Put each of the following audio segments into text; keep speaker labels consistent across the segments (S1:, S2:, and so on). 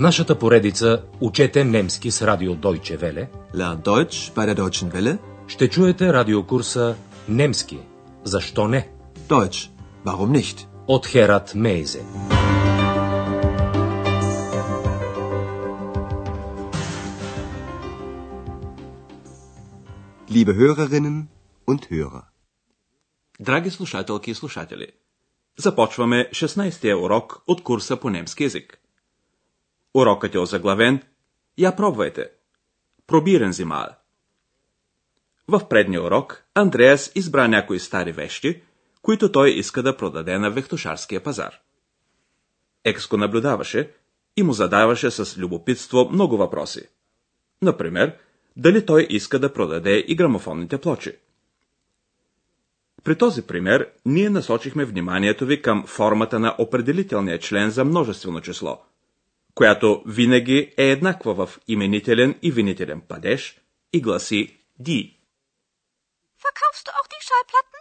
S1: нашата поредица Учете немски с радио Deutsche Welle
S2: Lern Deutsch bei der Deutschen Welle.
S1: ще чуете радиокурса Немски. Защо не?
S2: Deutsch. Warum nicht?
S1: От Херат Мейзе.
S2: Liebe Hörerinnen und Hörer.
S3: Драги слушателки и слушатели, започваме 16-я урок от курса по немски язик. Урокът е озаглавен Я пробвайте. Пробирен зимал. В предния урок Андреас избра някои стари вещи, които той иска да продаде на вехтошарския пазар. Екс го наблюдаваше и му задаваше с любопитство много въпроси. Например, дали той иска да продаде и грамофонните плочи. При този пример ние насочихме вниманието ви към формата на определителния член за множествено число, която винаги е еднаква в именителен и винителен падеж и гласи ди.
S4: Verkaufst du auch die Schallplatten?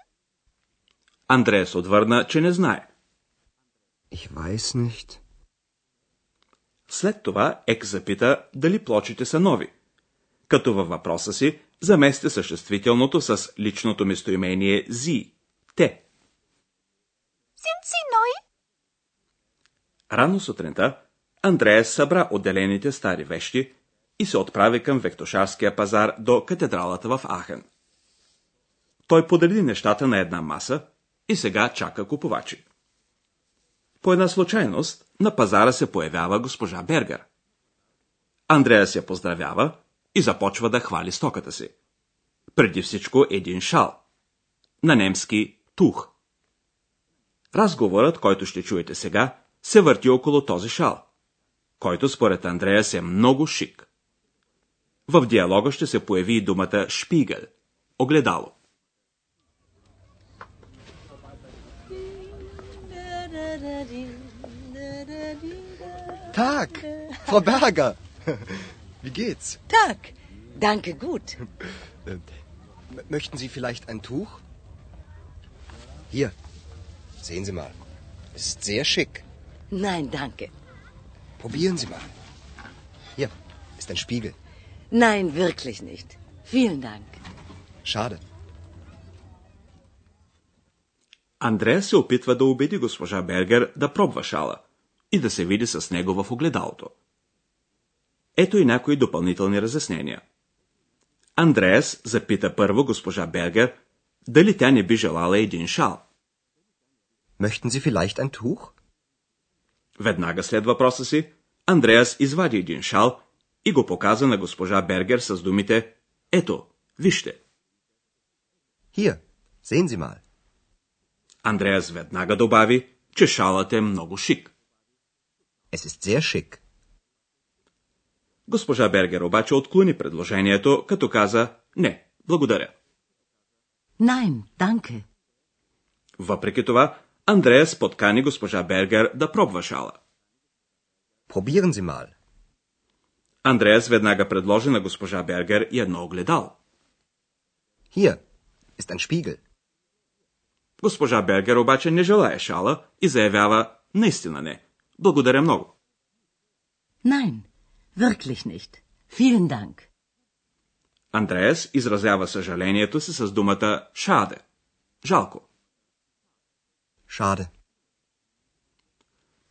S3: Андреас отвърна, че не знае.
S2: Ich weiß nicht.
S3: След това Ек запита дали плочите са нови, като във въпроса си замести съществителното с личното местоимение зи, те.
S4: Sind sie neu?
S3: Рано сутринта Андреас събра отделените стари вещи и се отправи към вектошарския пазар до катедралата в Ахен. Той подреди нещата на една маса и сега чака купувачи. По една случайност на пазара се появява госпожа Бергер. Андреас я поздравява и започва да хвали стоката си. Преди всичко един шал. На немски тух. Разговорът, който ще чуете сега, се върти около този шал, който според Андреас е много шик. В диалога ще се появи и думата шпигъл – огледало.
S2: Tag, Frau Berger. Wie geht's?
S5: Tag. Danke gut.
S2: Äh, m- möchten Sie vielleicht ein Tuch? Hier, sehen Sie mal. Ist sehr schick.
S5: Nein, danke.
S2: Probieren Sie mal. Hier, ist ein Spiegel.
S5: Nein, wirklich nicht. Vielen Dank.
S2: Schade.
S3: Андреас се опитва да убеди госпожа Бергер да пробва шала и да се види с него в огледалото. Ето и някои допълнителни разяснения. Андреас запита първо госпожа Бергер дали тя не би желала един шал.
S2: Möchten Sie vielleicht ein Tuch?
S3: Веднага след въпроса си, Андреас извади един шал и го показа на госпожа Бергер с думите Ето, вижте.
S2: Hier, sehen Sie mal.
S3: Андреас веднага добави, че шалът е много шик.
S2: Es ist sehr schick.
S3: Госпожа Бергер обаче отклони предложението, като каза Не, благодаря.
S5: Nein, danke.
S3: Въпреки това, Андреас подкани госпожа Бергер да пробва шала.
S2: Probieren Sie mal.
S3: Андреас веднага предложи на госпожа Бергер и едно огледало.
S2: Hier, ist ein Spiegel.
S3: Госпожа Бергер обаче не желая шала и заявява наистина не. Благодаря много.
S5: Nein, wirklich nicht. Vielen Dank.
S3: Андреас изразява съжалението си с думата шаде. Жалко.
S2: Schade.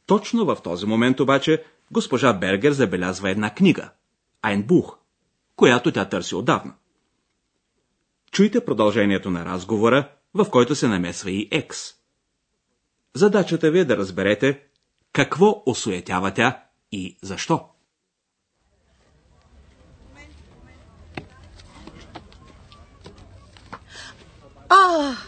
S3: Точно в този момент обаче госпожа Бергер забелязва една книга, Ein Buch, която тя търси отдавна. Чуйте продължението на разговора, в който се намесва и Екс. Задачата ви е да разберете какво осуетява тя и защо.
S5: Oh,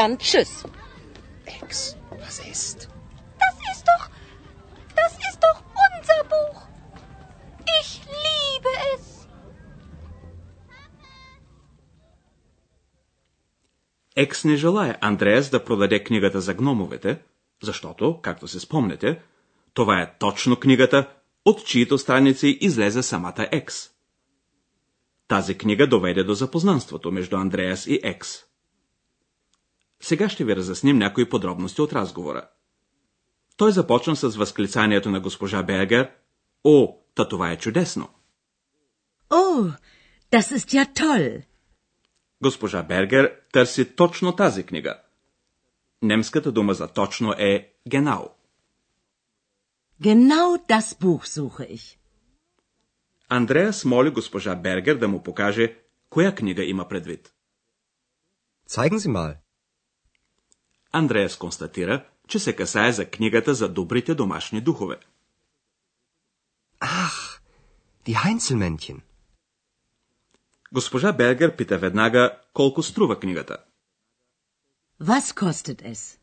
S5: dann tschüss.
S2: Ex, was ist?
S4: Das ist doch, das ist doch unser Buch. Ich liebe es.
S3: Екс не желая Андреас да продаде книгата за гномовете, защото, както се спомнете, това е точно книгата, от чието страници излезе самата Екс. Тази книга доведе до запознанството между Андреас и Екс. Сега ще ви разясним някои подробности от разговора. Той започна с възклицанието на госпожа Бергер «О, та това е чудесно!»
S5: Oh, das ist ja toll.
S3: Госпожа Бергер търси точно тази книга. Немската дума за точно е «genau».
S5: Genau das Buch suche ich.
S3: Андреас моли госпожа Бергер да му покаже коя книга има предвид.
S2: Zeigen Sie mal.
S3: Андреас констатира, че се касае за книгата за добрите домашни духове.
S2: Ach, die Heinzelmännchen.
S3: Госпожа Бергер пита веднага колко струва книгата.
S5: Was kostet es?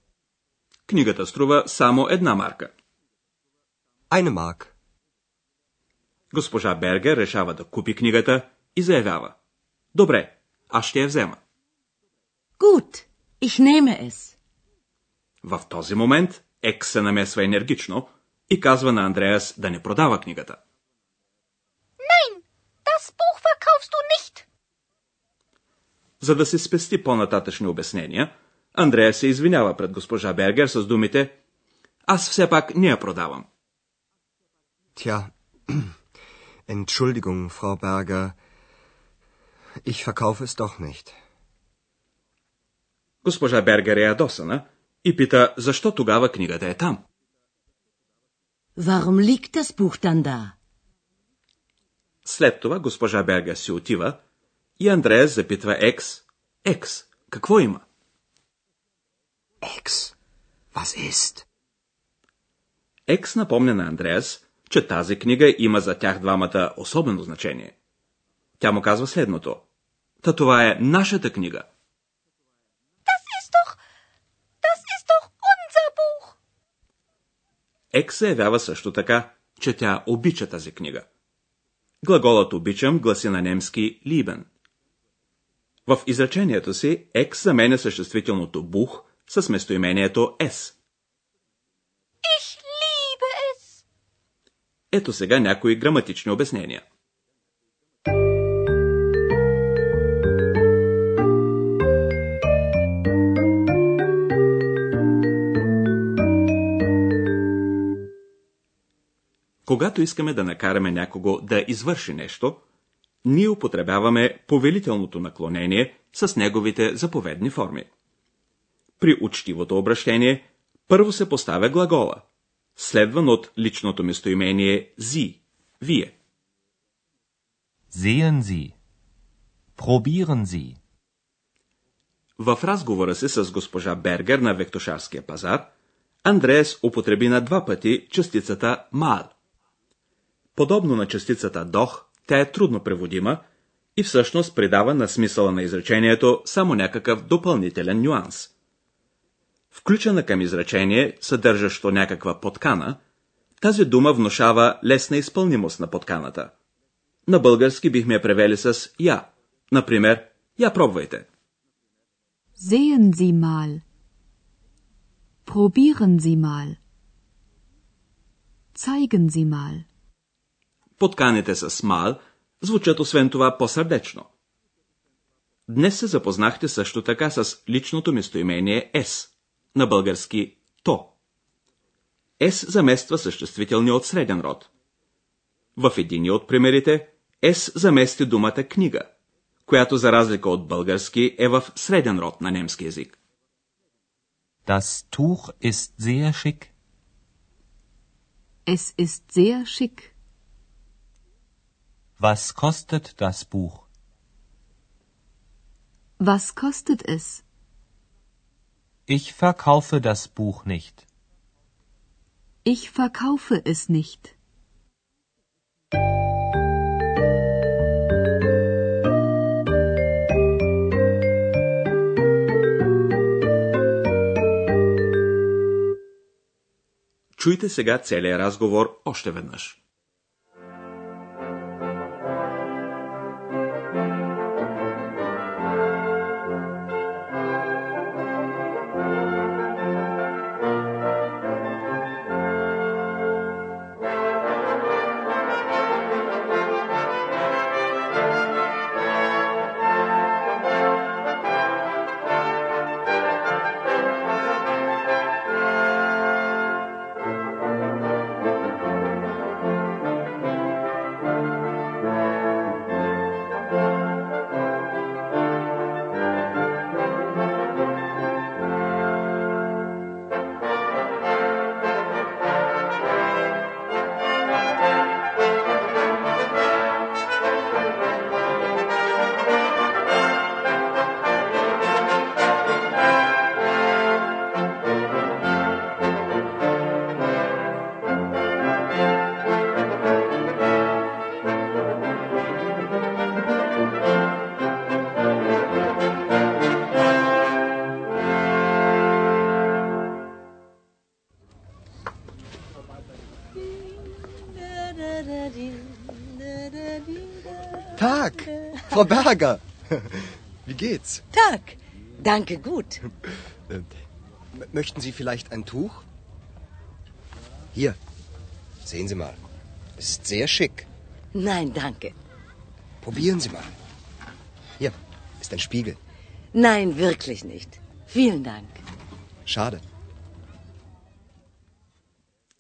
S3: Книгата струва само една марка.
S2: Eine Mark.
S3: Госпожа Бергер решава да купи книгата и заявява. Добре, аз ще я взема.
S5: Gut, ich nehme es.
S3: В този момент Екс се намесва енергично и казва на Андреас да не продава книгата.
S4: Nein, das Buch verkaufst du nicht.
S3: За да се спести по-нататъчни обяснения, Андрея се извинява пред госпожа Бергер с думите Аз все пак не я продавам.
S2: Tja, Entschuldigung, Frau Berger. Ich verkaufe es doch nicht.
S3: Госпожа Бергер е ядосана и пита защо тогава книгата е там.
S5: Warum liegt das Buch dann da?
S3: След това госпожа Бергер си отива и Андреас запитва Екс. Екс, какво има?
S2: Ex, was ist?
S3: Екс напомня на Андреас, че тази книга има за тях двамата особено значение. Тя му казва следното. Та това е нашата книга. Екс заявява също така, че тя обича тази книга. Глаголът обичам гласи на немски lieben. В изречението си екс заменя съществителното бух с местоимението
S4: es.
S3: Ето сега някои граматични обяснения. Когато искаме да накараме някого да извърши нещо, ние употребяваме повелителното наклонение с неговите заповедни форми. При учтивото обращение първо се поставя глагола, следван от личното местоимение зи, вие.
S1: Sehen Sie. Probieren Sie.
S3: В разговора си с госпожа Бергер на Вектошарския пазар, Андреас употреби на два пъти частицата мал. Подобно на частицата дох, тя е трудно преводима и всъщност придава на смисъла на изречението само някакъв допълнителен нюанс. Включена към изречение, съдържащо някаква подкана, тази дума внушава лесна изпълнимост на подканата. На български бихме я превели с я. Например, я пробвайте.
S6: Sehen Sie mal. Probieren Sie mal. Zeigen Sie mal.
S3: Подканите с мал звучат освен това по-сърдечно. Днес се запознахте също така с личното местоимение S, на български то. S замества съществителния от среден род. В единия от примерите S замести думата книга, която за разлика от български е в среден род на немски язик.
S1: Das Tuch ist sehr schick.
S6: Es ist sehr schick.
S1: Was kostet das Buch?
S6: Was kostet es?
S1: Ich verkaufe das Buch nicht.
S6: Ich verkaufe es nicht.
S3: Чуйте сега целият разговор още веднъж.
S2: Frau Berger. Wie geht's?
S5: Tag. Danke, gut.
S2: Äh, m- möchten Sie vielleicht ein Tuch? Hier, sehen Sie mal. Ist sehr schick.
S5: Nein, danke.
S2: Probieren Sie mal. Hier ist ein Spiegel.
S5: Nein, wirklich nicht. Vielen Dank.
S2: Schade.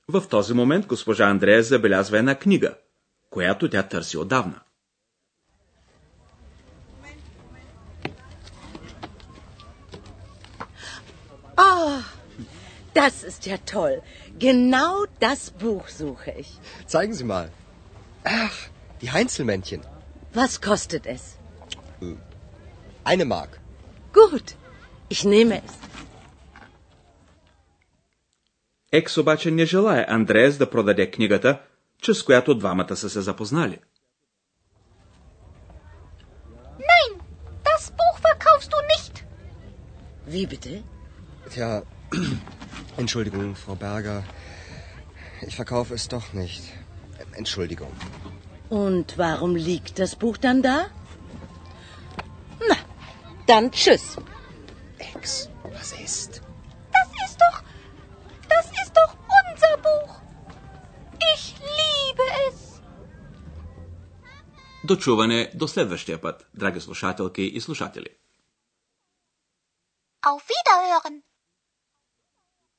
S3: В този момент госпожа Андрея забелязва една книга, която тя търси отдавна.
S5: Oh, das ist ja toll. Genau das Buch suche ich.
S2: Zeigen Sie mal. Ach, die Heinzelmännchen.
S5: Was kostet es?
S2: Eine Mark.
S5: Gut, ich nehme es.
S3: Екс обаче не желая Андреас да продаде книгата, чрез която двамата са се запознали.
S4: Nein, das Buch verkaufst du nicht.
S5: Wie bitte?
S2: Tja, Entschuldigung, Frau Berger. Ich verkaufe es doch nicht. Entschuldigung.
S5: Und warum liegt das Buch dann da? Na, dann tschüss.
S2: Ex, was ist?
S4: Das ist doch. Das ist doch unser Buch. Ich liebe es.
S3: До чуване до следващия път, драги слушателки и слушатели.
S4: Auf Wiederhören.